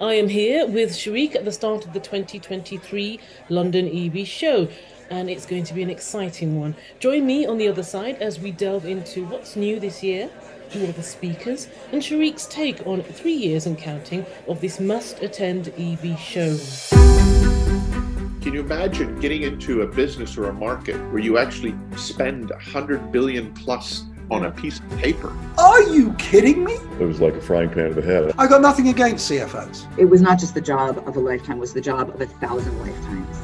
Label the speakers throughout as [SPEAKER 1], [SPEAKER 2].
[SPEAKER 1] I am here with Shariq at the start of the 2023 London EV show, and it's going to be an exciting one. Join me on the other side as we delve into what's new this year, who are the speakers, and Shariq's take on three years and counting of this must attend EV show.
[SPEAKER 2] Can you imagine getting into a business or a market where you actually spend 100 billion plus on a piece of paper.
[SPEAKER 3] Are you kidding me?
[SPEAKER 4] It was like a frying pan to the head.
[SPEAKER 3] I got nothing against CFOs.
[SPEAKER 5] It was not just the job of a lifetime, it was the job of a thousand lifetimes.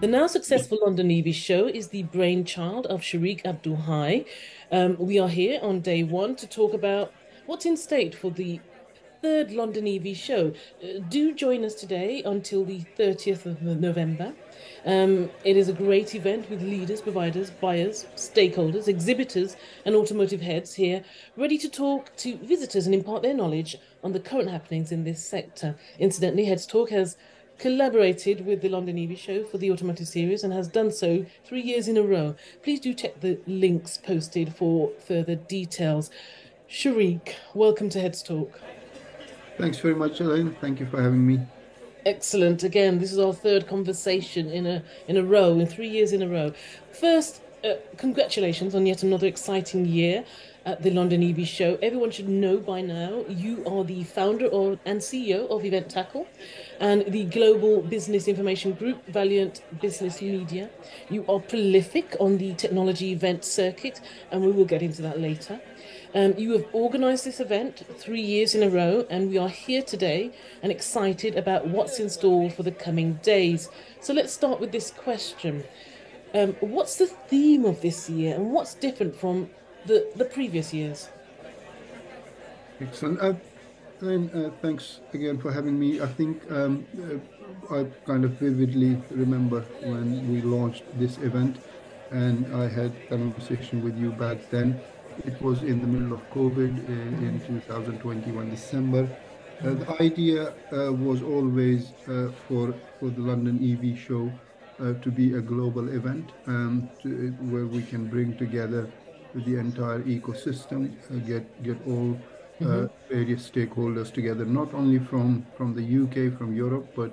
[SPEAKER 1] The now successful London EV show is the brainchild of Shariq Abdul Hai. Um, we are here on day one to talk about what's in state for the third London EV show. Uh, do join us today until the 30th of November. Um, it is a great event with leaders, providers, buyers, stakeholders, exhibitors, and automotive heads here, ready to talk to visitors and impart their knowledge on the current happenings in this sector. Incidentally, Heads Talk has collaborated with the London EV Show for the automotive series and has done so three years in a row. Please do check the links posted for further details. Shariq, welcome to Heads Talk.
[SPEAKER 6] Thanks very much, Elaine. Thank you for having me.
[SPEAKER 1] Excellent. Again, this is our third conversation in a in a row, in three years in a row. First, uh, congratulations on yet another exciting year at the London EV Show. Everyone should know by now you are the founder or, and CEO of Eventackle and the global business information group, Valiant Business Media. You are prolific on the technology event circuit, and we will get into that later. Um, you have organised this event three years in a row, and we are here today and excited about what's in store for the coming days. So let's start with this question. Um, what's the theme of this year, and what's different from the, the previous years?
[SPEAKER 6] Excellent. Uh, and uh, thanks again for having me. I think um, uh, I kind of vividly remember when we launched this event, and I had a conversation with you back then it was in the middle of COVID uh, in 2021 December. Uh, the idea uh, was always uh, for for the London EV show uh, to be a global event um, to, where we can bring together the entire ecosystem, uh, get get all mm-hmm. various stakeholders together, not only from from the UK, from Europe, but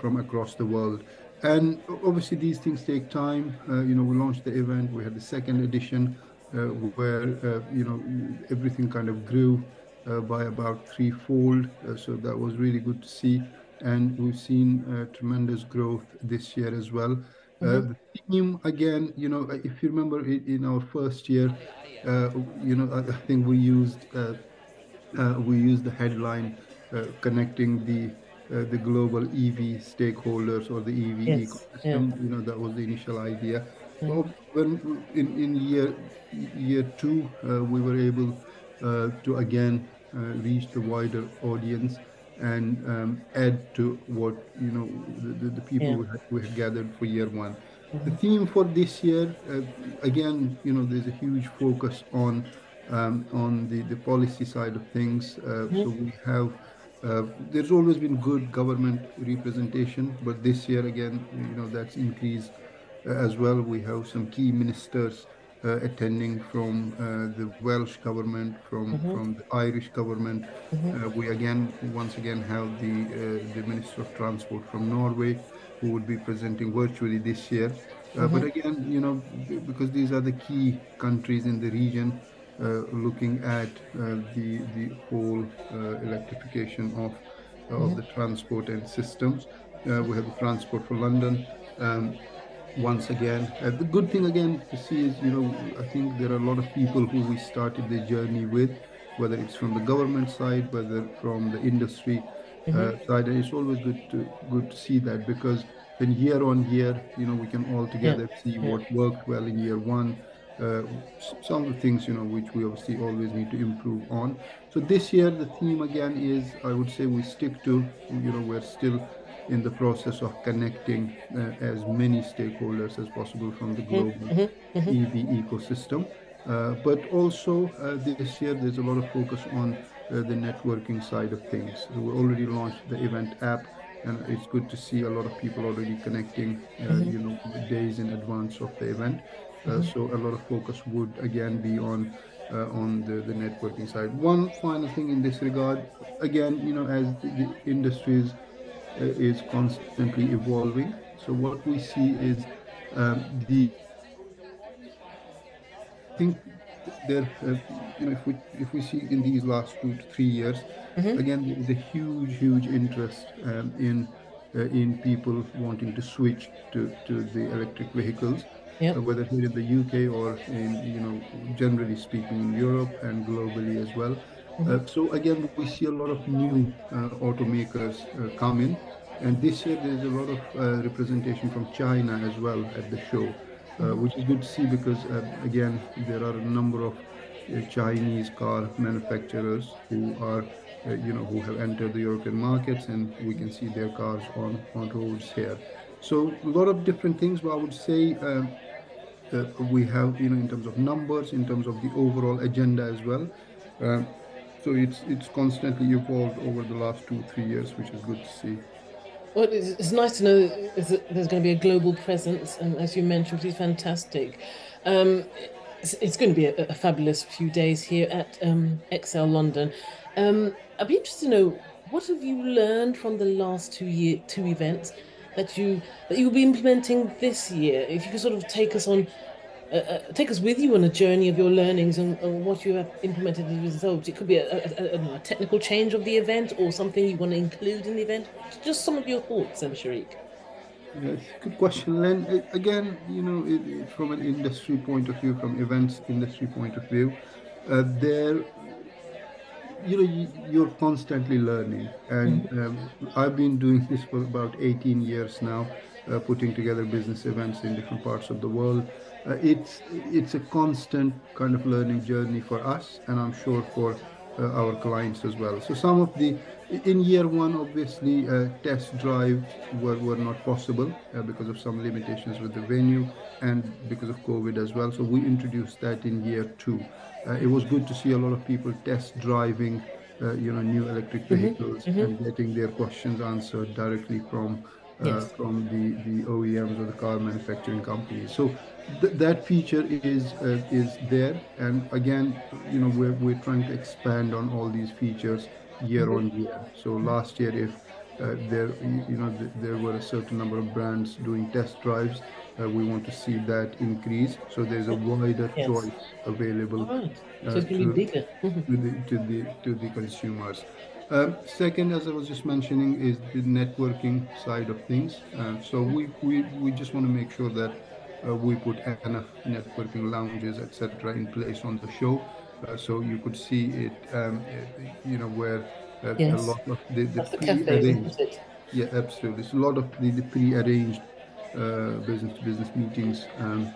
[SPEAKER 6] from across the world. And obviously, these things take time. you know, we launched the event. We had the second edition Uh, where uh, you know everything kind of grew uh, by about threefold. Uh, so that was really good to see, and we've seen uh, tremendous growth this year as well. Mm-hmm. the theme again, you know, if you remember in our first year, you know, I, think we used we used the headline connecting the uh, the global EV stakeholders or the EV yes. ecosystem. Yeah. You know, that was the initial idea. Mm-hmm. Well, when in, in year year two, uh, we were able uh, to again uh, reach the wider audience and um, add to what you know the, the people yeah. we, had, we, had, gathered for year one. Mm-hmm. The theme for this year, uh, again, you know, there's a huge focus on um, on the, the policy side of things. Uh, mm-hmm. So we have. Uh, there's always been good government representation, but this year again, you know, that's increased as well. We have some key ministers uh, attending from uh, the Welsh government, from mm-hmm. from the Irish government. Mm-hmm. Uh, we again, once again, have the uh, the Minister of Transport from Norway, who would be presenting virtually this year. Uh, mm-hmm. But again, you know, because these are the key countries in the region, uh, looking at the the whole electrification of of mm-hmm. the transport and systems. we have the Transport for London. Um, once again. Uh, the good thing again to see is, you know, I think there are a lot of people who we started the journey with, whether it's from the government side, whether from the industry uh, mm-hmm. side. And it's always good to good to see that because then year on year, you know, we can all together yeah. see yeah. what worked well in year one. Uh, some of the things you know which we obviously always need to improve on so this year the theme again is i would say we stick to you know we're still in the process of connecting uh, as many stakeholders as possible from the global mm-hmm. mm-hmm. EV ecosystem. Uh, but also uh, this year, there's a lot of focus on uh, the networking side of things. So we already launched the event app, and it's good to see a lot of people already connecting, uh, mm-hmm. you know, days in advance of the event. Uh, so a lot of focus would again be on uh, on the, the networking side. One final thing in this regard, again, you know, as the, the industry is, uh, is constantly evolving. So what we see is um, the I think there, uh, you know, if we if we see in these last two to three years, again, there is a huge, huge interest um, in uh, in people wanting to switch to, to the electric vehicles,
[SPEAKER 1] Yep.
[SPEAKER 6] uh, whether here in the UK or in you know generally speaking in Europe and globally as well. Uh, so again, we see a lot of new uh, automakers uh, come in, and this year there's a lot of uh, representation from China as well at the show, uh, which is good to see because again there are a number of Chinese car manufacturers who are you know who have entered the European markets, and we can see their cars on on roads here. So a lot of different things, but I would say. We have, you know, in terms of numbers, in terms of the overall agenda as well. So it's it's constantly evolved over the last two three years, which is good to see.
[SPEAKER 1] Well, it's, it's nice to know that there's going to be a global presence, and as you mentioned, is fantastic. Um, it's, it's going to be a, a fabulous few days here at um, Excel London. Um, I'd be interested to know what have you learned from the last two year two events that you that you'll be implementing this year. If you could sort of take us on. Uh, uh, take us with you on a journey of your learnings and, and what you have implemented as a result. It could be a, a, a, I don't a technical change of the event or something you want to include in the event. Just some of your thoughts, um, Shariq.
[SPEAKER 6] Yeah, good question, Len. Again, you know, it, it- from an industry point of view, from events industry point of view, uh, there, you know, you, you're constantly learning, and um, I've been doing this for about 18 years now, uh, putting together business events in different parts of the world. Uh, it's it's a constant kind of learning journey for us, and I'm sure for uh, our clients as well. So some of the in year one, obviously, uh, test drives were, were not possible uh, because of some limitations with the venue and because of COVID as well. So we introduced that in year two. Uh, it was good to see a lot of people test driving, uh, you know, new electric vehicles and getting their questions answered directly from
[SPEAKER 1] Yes.
[SPEAKER 6] from the, the OEMs or the car manufacturing companies. So th- that feature is uh, is there, and again, you know, we're we're trying to expand on all these features year on year. So last year, if uh, there you know th- there were a certain number of brands doing test drives, uh, we want to see that increase. So there's a wider
[SPEAKER 1] Yes.
[SPEAKER 6] choice available
[SPEAKER 1] right. So
[SPEAKER 6] Uh,
[SPEAKER 1] it's to
[SPEAKER 6] to-
[SPEAKER 1] be bigger.
[SPEAKER 6] to the to the to the consumers. Um, second, as I was just mentioning, is the networking side of things. Uh, so we, we we just want to make sure that uh, we put enough networking lounges, etc., in place on the show, uh, so you could see it. Um, uh, you know where uh,
[SPEAKER 1] Yes.
[SPEAKER 6] a lot of the, the
[SPEAKER 1] the
[SPEAKER 6] pre-arranged yeah, absolutely. So a lot of the, the pre-arranged uh, business-to-business meetings um,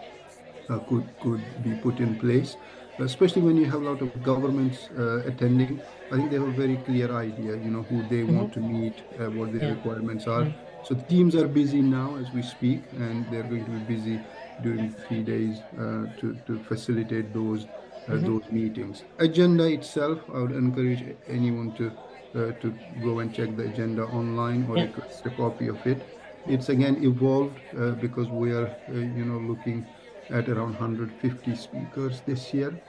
[SPEAKER 6] uh, could could be put in place, especially when you have a lot of governments uh, attending. I think they have a very clear idea, you know, who they want to meet, uh, what their
[SPEAKER 1] Yeah.
[SPEAKER 6] requirements are. So the teams are busy now as we speak, and they're going to be busy during three days uh, to to facilitate those uh, those meetings. Agenda itself, I would encourage anyone to uh, to go and check the agenda online or
[SPEAKER 1] Yeah.
[SPEAKER 6] request a copy of it. It's again evolved uh, because we are, uh, you know, looking at around 150 speakers this year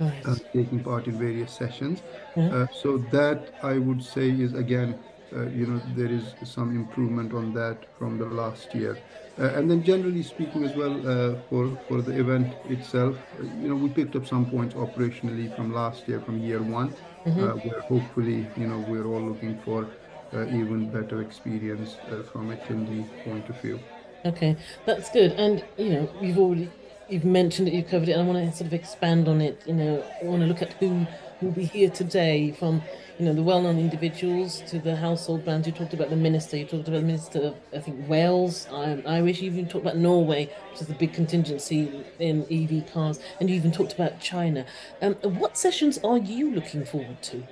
[SPEAKER 1] Nice.
[SPEAKER 6] uh, taking part in various sessions. Uh, so that I would say is again, uh, you know, there is some improvement on that from the last year. Uh, and then generally speaking as well, uh, for, for the event itself, uh, you know, we picked up some points operationally from last year, from year one, uh, where hopefully, you know, we're all looking for uh, even better experience uh, from attendee point of view.
[SPEAKER 1] Okay, that's good. And you know, you've already you've mentioned it, you've covered it, and I want to sort of expand on it. You know, I want to look at who will be here today, from you know the well-known individuals to the household brands. You talked about the minister. You talked about the minister of I think Wales, Irish. You even talked about Norway, which is a big contingency in EV cars, and you even talked about China. Um, what sessions are you looking forward to?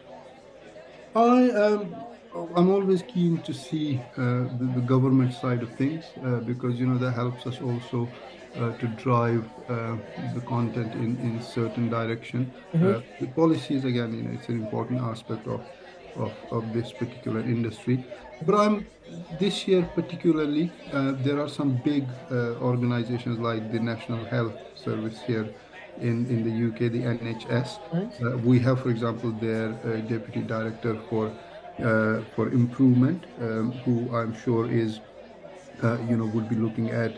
[SPEAKER 6] I um, I'm always keen to see uh, the, the government side of things uh, because you know that helps us also uh, to drive uh, the content in, in certain direction. Uh, the policies again, you know, it's an important aspect of of, of this particular industry. But I'm this year particularly, uh, there are some big uh, organizations like the National Health Service here in, in the UK, the NHS. Uh, we have, for example, their uh, deputy director for uh, for improvement, um, who I'm sure is, uh, you know, would be looking at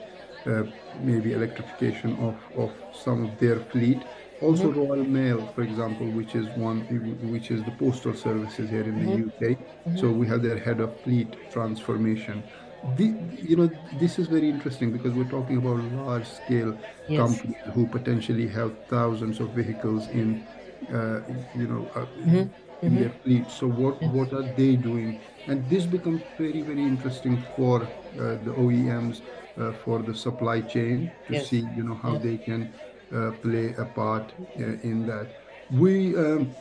[SPEAKER 6] maybe electrification of, of some of their fleet. Also, mm-hmm. Royal Mail, for example, which is one, which is the postal services here in mm-hmm. the UK. Mm-hmm. So we have their head of fleet transformation. The, you know, this is very interesting because we're talking about large-scale yes. companies who potentially have thousands of vehicles in, uh, you know, uh, mm-hmm. in mm-hmm. their fleet. So what what are they doing? And this becomes very very interesting for uh, the OEMs, uh, for the supply chain to yes. see, you know, how they can uh, play a part uh, in that. We um,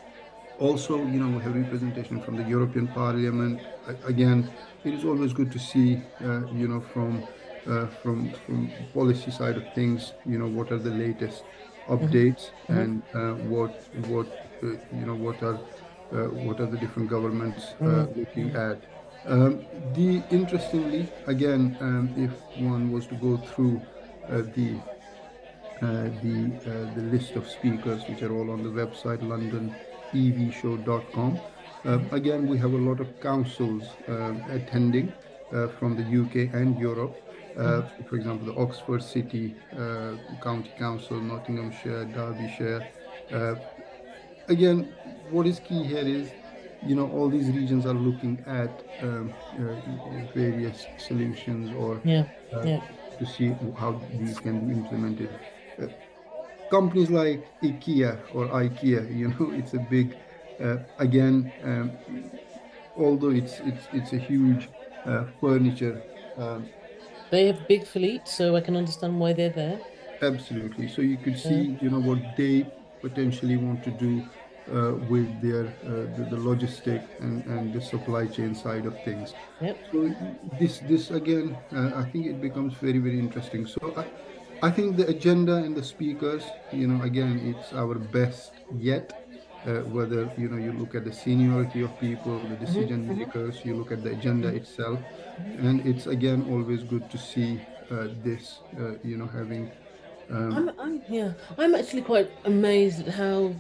[SPEAKER 6] also, you know, have representation from the European Parliament. Again, it is always good to see, uh, you know, from from from policy side of things, you know, what are the latest updates mm-hmm. and uh, what what uh, you know what are uh, what are the different governments mm-hmm. looking at um, the interestingly again um, if one was to go through the uh, the uh, the list of speakers, which are all on the website londonevshow.com. Uh, again, we have a lot of councils attending from the UK and Europe. Uh, for example, the Oxford City uh, County Council, Nottinghamshire, Derbyshire. Uh, again, what is key here is, you know, all these regions are looking at um, various solutions or
[SPEAKER 1] yeah. Yeah.
[SPEAKER 6] to see how these can be implemented companies like IKEA or IKEA, you know, it's a big, uh, again, um, although it's it's it's a huge uh, furniture. Um,
[SPEAKER 1] they have big fleet, so I can understand why they're there.
[SPEAKER 6] Absolutely. So you could see, yeah. you know, what they potentially want to do uh, with their uh, the, the, logistic and, and the supply chain side of things.
[SPEAKER 1] Yep.
[SPEAKER 6] So this this again, uh, I think it becomes very very interesting. So I, I think the agenda and the speakers, you know, again, it's our best yet. Uh, whether you know you look at the seniority of people, the mm-hmm, decision mm-hmm. makers, you look at the agenda itself, and it's again always good to see uh, this, uh, you know, having.
[SPEAKER 1] Um, I'm, I'm, yeah, I'm actually quite amazed at how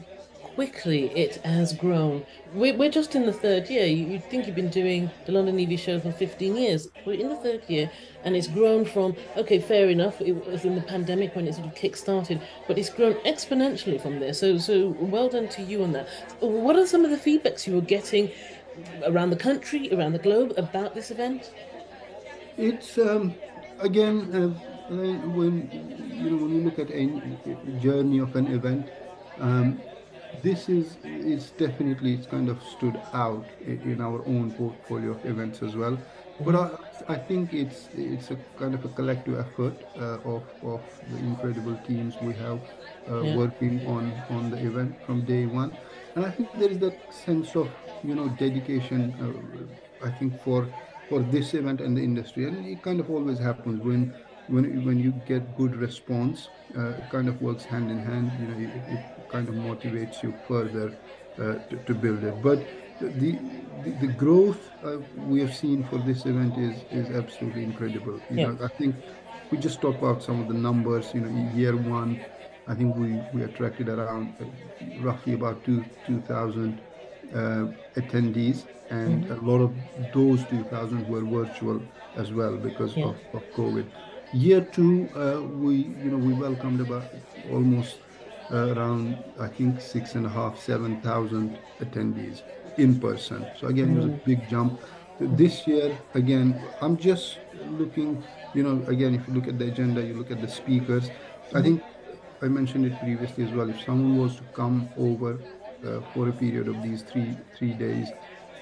[SPEAKER 1] quickly it has grown. We're, we're just in the third year. You, would think you've been doing the London EV show for 15 years. We're in the third year, and it's grown from, okay, fair enough, it was in the pandemic when it sort of kick-started, but it's grown exponentially from there. So, so well done to you on that. What are some of the feedbacks you were getting around the country, around the globe about this event?
[SPEAKER 6] It's, um, again, uh, when you know when you look at a journey of an event, um, this is is definitely it's kind of stood out in our own portfolio of events as well. But I, I think it's it's a kind of a collective effort uh, of of the incredible teams we have uh, yeah. working on on the event from day one, and I think there is that sense of you know dedication. Uh, I think for for this event and the industry, and it kind of always happens when when when you get good response, uh, it kind of works hand in hand. You know, it, it kind of motivates you further uh, to, to, build it. But the the, the growth uh, we have seen for this event is is absolutely incredible. You yeah. know, I think we just talk about some of the numbers. You know, year one, I think we we attracted around uh, roughly about two two thousand uh, attendees, and mm-hmm. a lot of those two thousand were virtual as well because yeah. of, of COVID. Year two, uh, we you know we welcomed about almost around I think six and a half, seven thousand attendees in person. So again, it was a mm. big jump. This year, again, I'm just looking. You know, again, if you look at the agenda, you look at the speakers. I think I mentioned it previously as well. If someone was to come over uh, for a period of these three three days,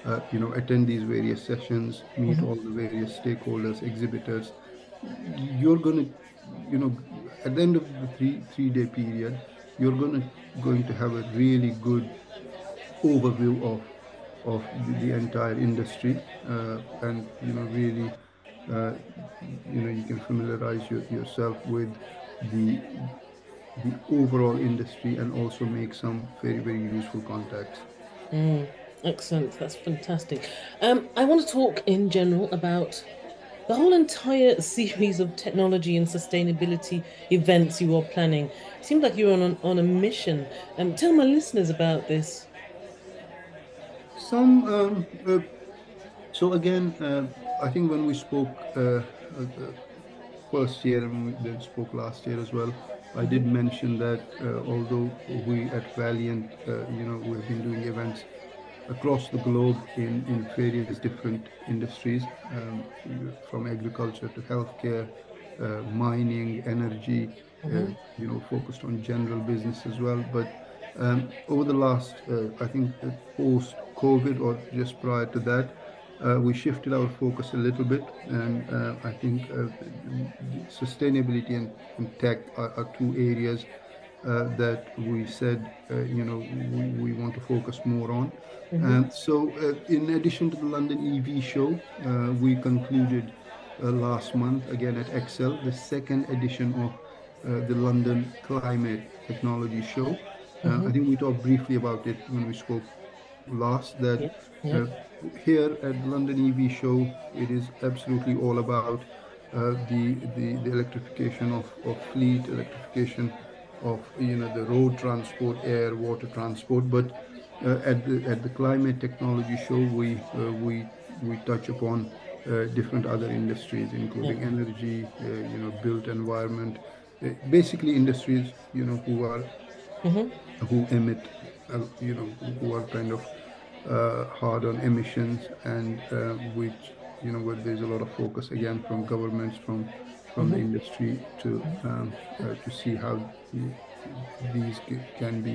[SPEAKER 6] uh, you know, attend these various sessions, meet mm-hmm. all the various stakeholders, exhibitors, you're going to, you know, at the end of the three three day period, you're going to going to have a really good overview of of the, the entire industry uh, and you know really uh, you know you can familiarize your, yourself with the the overall industry and also make some very very useful contacts
[SPEAKER 1] mm. Excellent. That's fantastic. Um, I want to talk in general about the whole entire series of technology and sustainability events you are planning. It seems like you're on, on a mission. Um, tell my listeners about this.
[SPEAKER 6] Some, um, uh, so again, uh, I think when we spoke uh, uh first year and we spoke last year as well, I did mention that uh, although we at Valiant, uh, you know, we've been doing events across the globe in, in various different industries, um, from agriculture to healthcare, uh, mining, energy, uh, mm-hmm. you know, focused on general business as well. But um, over the last, uh, I think, uh, post COVID or just prior to that, uh, we shifted our focus a little bit, and uh, I think sustainability and, and tech are, are, two areas that we said, you know, we, we want to focus more on. Mm-hmm. so, uh, in addition to the London EV show, uh, we concluded uh, last month again at Excel the second edition of uh, the London Climate Technology Show. Uh, mm-hmm. I think we talked briefly about it when we spoke last. That yep. Yep. here at the London EV show, it is absolutely all about the, the the electrification of, of fleet, electrification of you know the road transport, air, water transport, but uh, at the at the climate technology show, we uh, we we touch upon uh, different other industries, including yeah. energy, you know, built environment, basically industries, you know, who are mm-hmm. who emit, you know, who are kind of hard on emissions and which you know where there's a lot of focus again from governments from from mm-hmm. the industry to um, uh, to see how these can be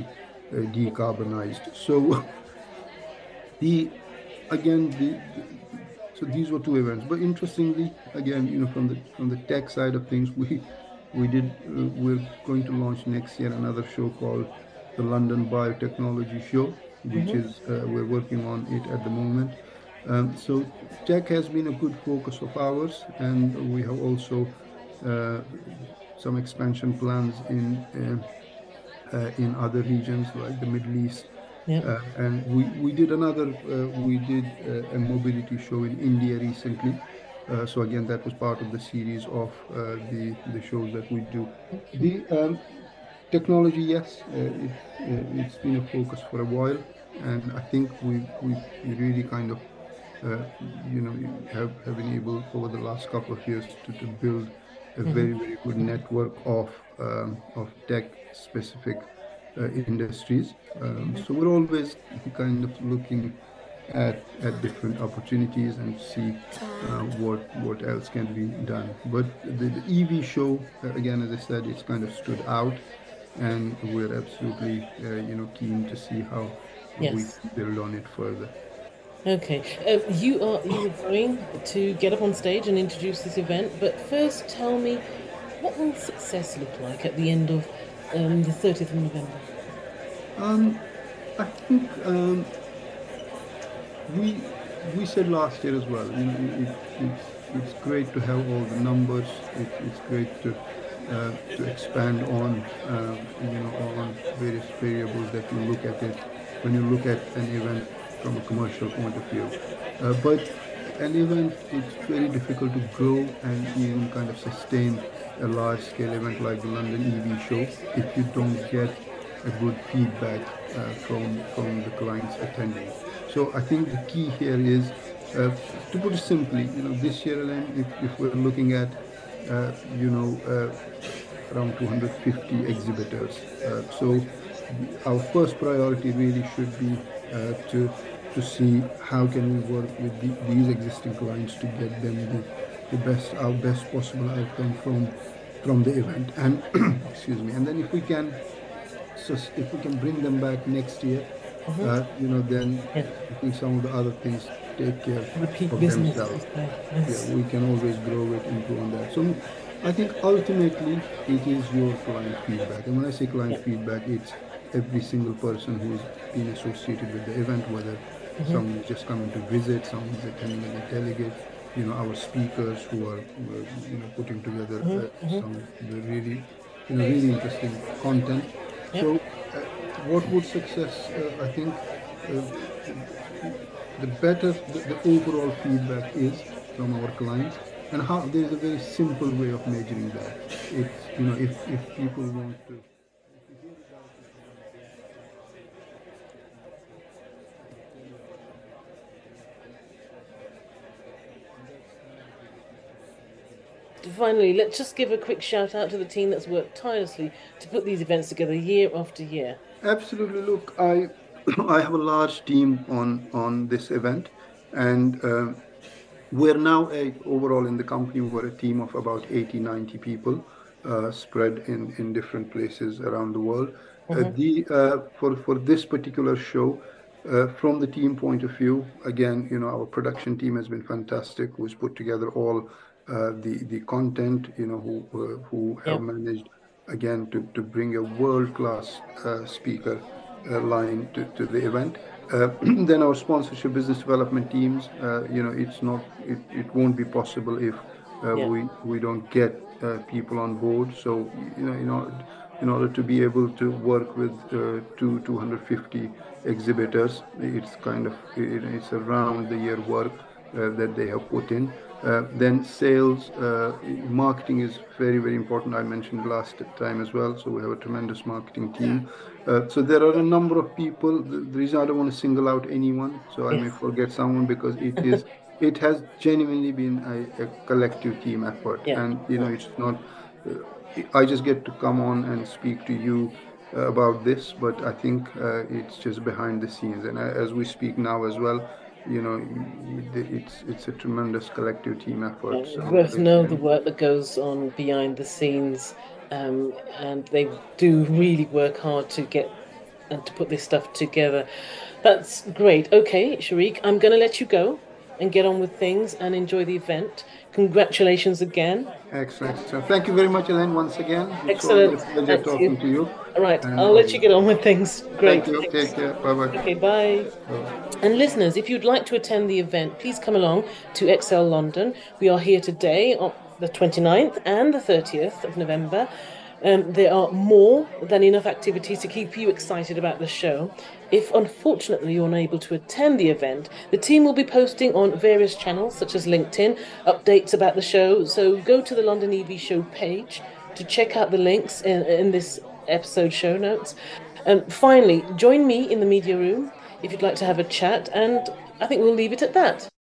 [SPEAKER 6] uh, decarbonized. So the again the so these were two events. But interestingly, again, you know, from the from the tech side of things, we we did uh, we're going to launch next year another show called the London Biotechnology Show, which mm-hmm. is uh, we're working on it at the moment. Um, so tech has been a good focus of ours, and we have also some expansion plans in uh, uh, in other regions like the Middle East. Uh, and we, we did another, uh, we did a mobility show in India recently. Uh, so again, that was part of the series of uh, the the shows that we do. The um, technology, yes, uh, it, has been a focus for a while, and I think we we really kind of you know have, have been able over the last couple of years to, to build a very very good network of um, of tech specific uh, industries. Um, so we're always kind of looking at, at different opportunities and see uh, what what else can be done. But the, the, EV show, uh, again, as I said, it's kind of stood out, and we're absolutely uh, you know keen to see how yes. we build on it further.
[SPEAKER 1] Okay, uh, you are you going to get up on stage and introduce this event, but first tell me what will success look like at the end of um, the 30th of November?
[SPEAKER 6] Um, I think um, we we said last year as well. You know, it, it's it's great to have all the numbers. It, it's great to uh, to expand on uh, you know on various variables that you look at it when you look at an event from a commercial point of view. Uh, but an event it's very difficult to grow and even kind of sustain a large scale event like the London EV show if you don't get a good feedback uh, from from the clients attending. So I think the key here is uh, to put it simply, you know, this year alone, if, if we're looking at uh, you know uh, around 250 exhibitors, uh, so our first priority really should be to to see how can we work with the, these existing clients to get them the the best our best possible outcome from from the event and excuse me and then if we can so if we can bring them back next year mm-hmm. uh, you know then yeah. I think some of the other things take care
[SPEAKER 1] Repeat
[SPEAKER 6] of
[SPEAKER 1] business
[SPEAKER 6] themselves yeah we can always grow it into on that so I think ultimately it is your client feedback and when I say client yeah. feedback it's every single person who's been associated with the event whether mm-hmm. is just coming to visit someone is attending as a delegate you know our speakers who are you know putting together uh, mm-hmm. some really you know really interesting content. Yep. So, uh, what would success? Uh, I think uh, the better the, the overall feedback is from our clients and how there is a very simple way of measuring that it's you know if, if people want to
[SPEAKER 1] finally, let's just give a quick shout out to the team that's worked tirelessly to put these events together year after year.
[SPEAKER 6] Absolutely. Look, I I have a large team on on this event, and uh, we're now a, overall in the company we're a team of about 80, 90 people uh, spread in in different places around the world. Uh, mm-hmm. the uh, for for this particular show. Uh, from the team point of view, again, you know, our production team has been fantastic. Who's put together all the the content, you know, who uh, who have managed again to, to bring a world class uh, speaker line to, to the event. then our sponsorship business development teams, you know, it's not it, it won't be possible if yeah. we we don't get people on board. So you know, you know in order to be able to work with uh, two 250 exhibitors it's kind of it's around the year work uh, that they have put in uh, then sales, uh, marketing is very, very important. I mentioned last time as well. So we have a tremendous marketing team. Uh, so there are a number of people. The, the, reason I don't want to single out anyone, so I may forget someone because it is, it has genuinely been a, a collective team effort, yeah. and you know it's not. Uh, I just get to come on and speak to you uh, about this, but I think uh, it's just behind the scenes, and as we speak now as well you know, it's it's a tremendous collective team effort.
[SPEAKER 1] So we both know the work that goes on behind the scenes, um, and they do really work hard to get and to put this stuff together. That's great. Okay, Shariq, I'm going to let you go and get on with things and enjoy the event. Congratulations again.
[SPEAKER 6] Excellent. So thank you very much, Elaine, once again.
[SPEAKER 1] It's Excellent.
[SPEAKER 6] pleasure talking you. to you.
[SPEAKER 1] Right, and I'll let you get on with things. Great.
[SPEAKER 6] Thank you. Take care. Bye bye.
[SPEAKER 1] Okay, bye. bye. And listeners, if you'd like to attend the event, please come along to Excel London. We are here today on the 29th and the 30th of November. Um, there are more than enough activities to keep you excited about the show. If unfortunately you're unable to attend the event, the team will be posting on various channels such as LinkedIn updates about the show. So go to the London EV Show page to check out the links in, in this episode show notes. And finally, join me in the media room if you'd like to have a chat, and I think we'll leave it at that.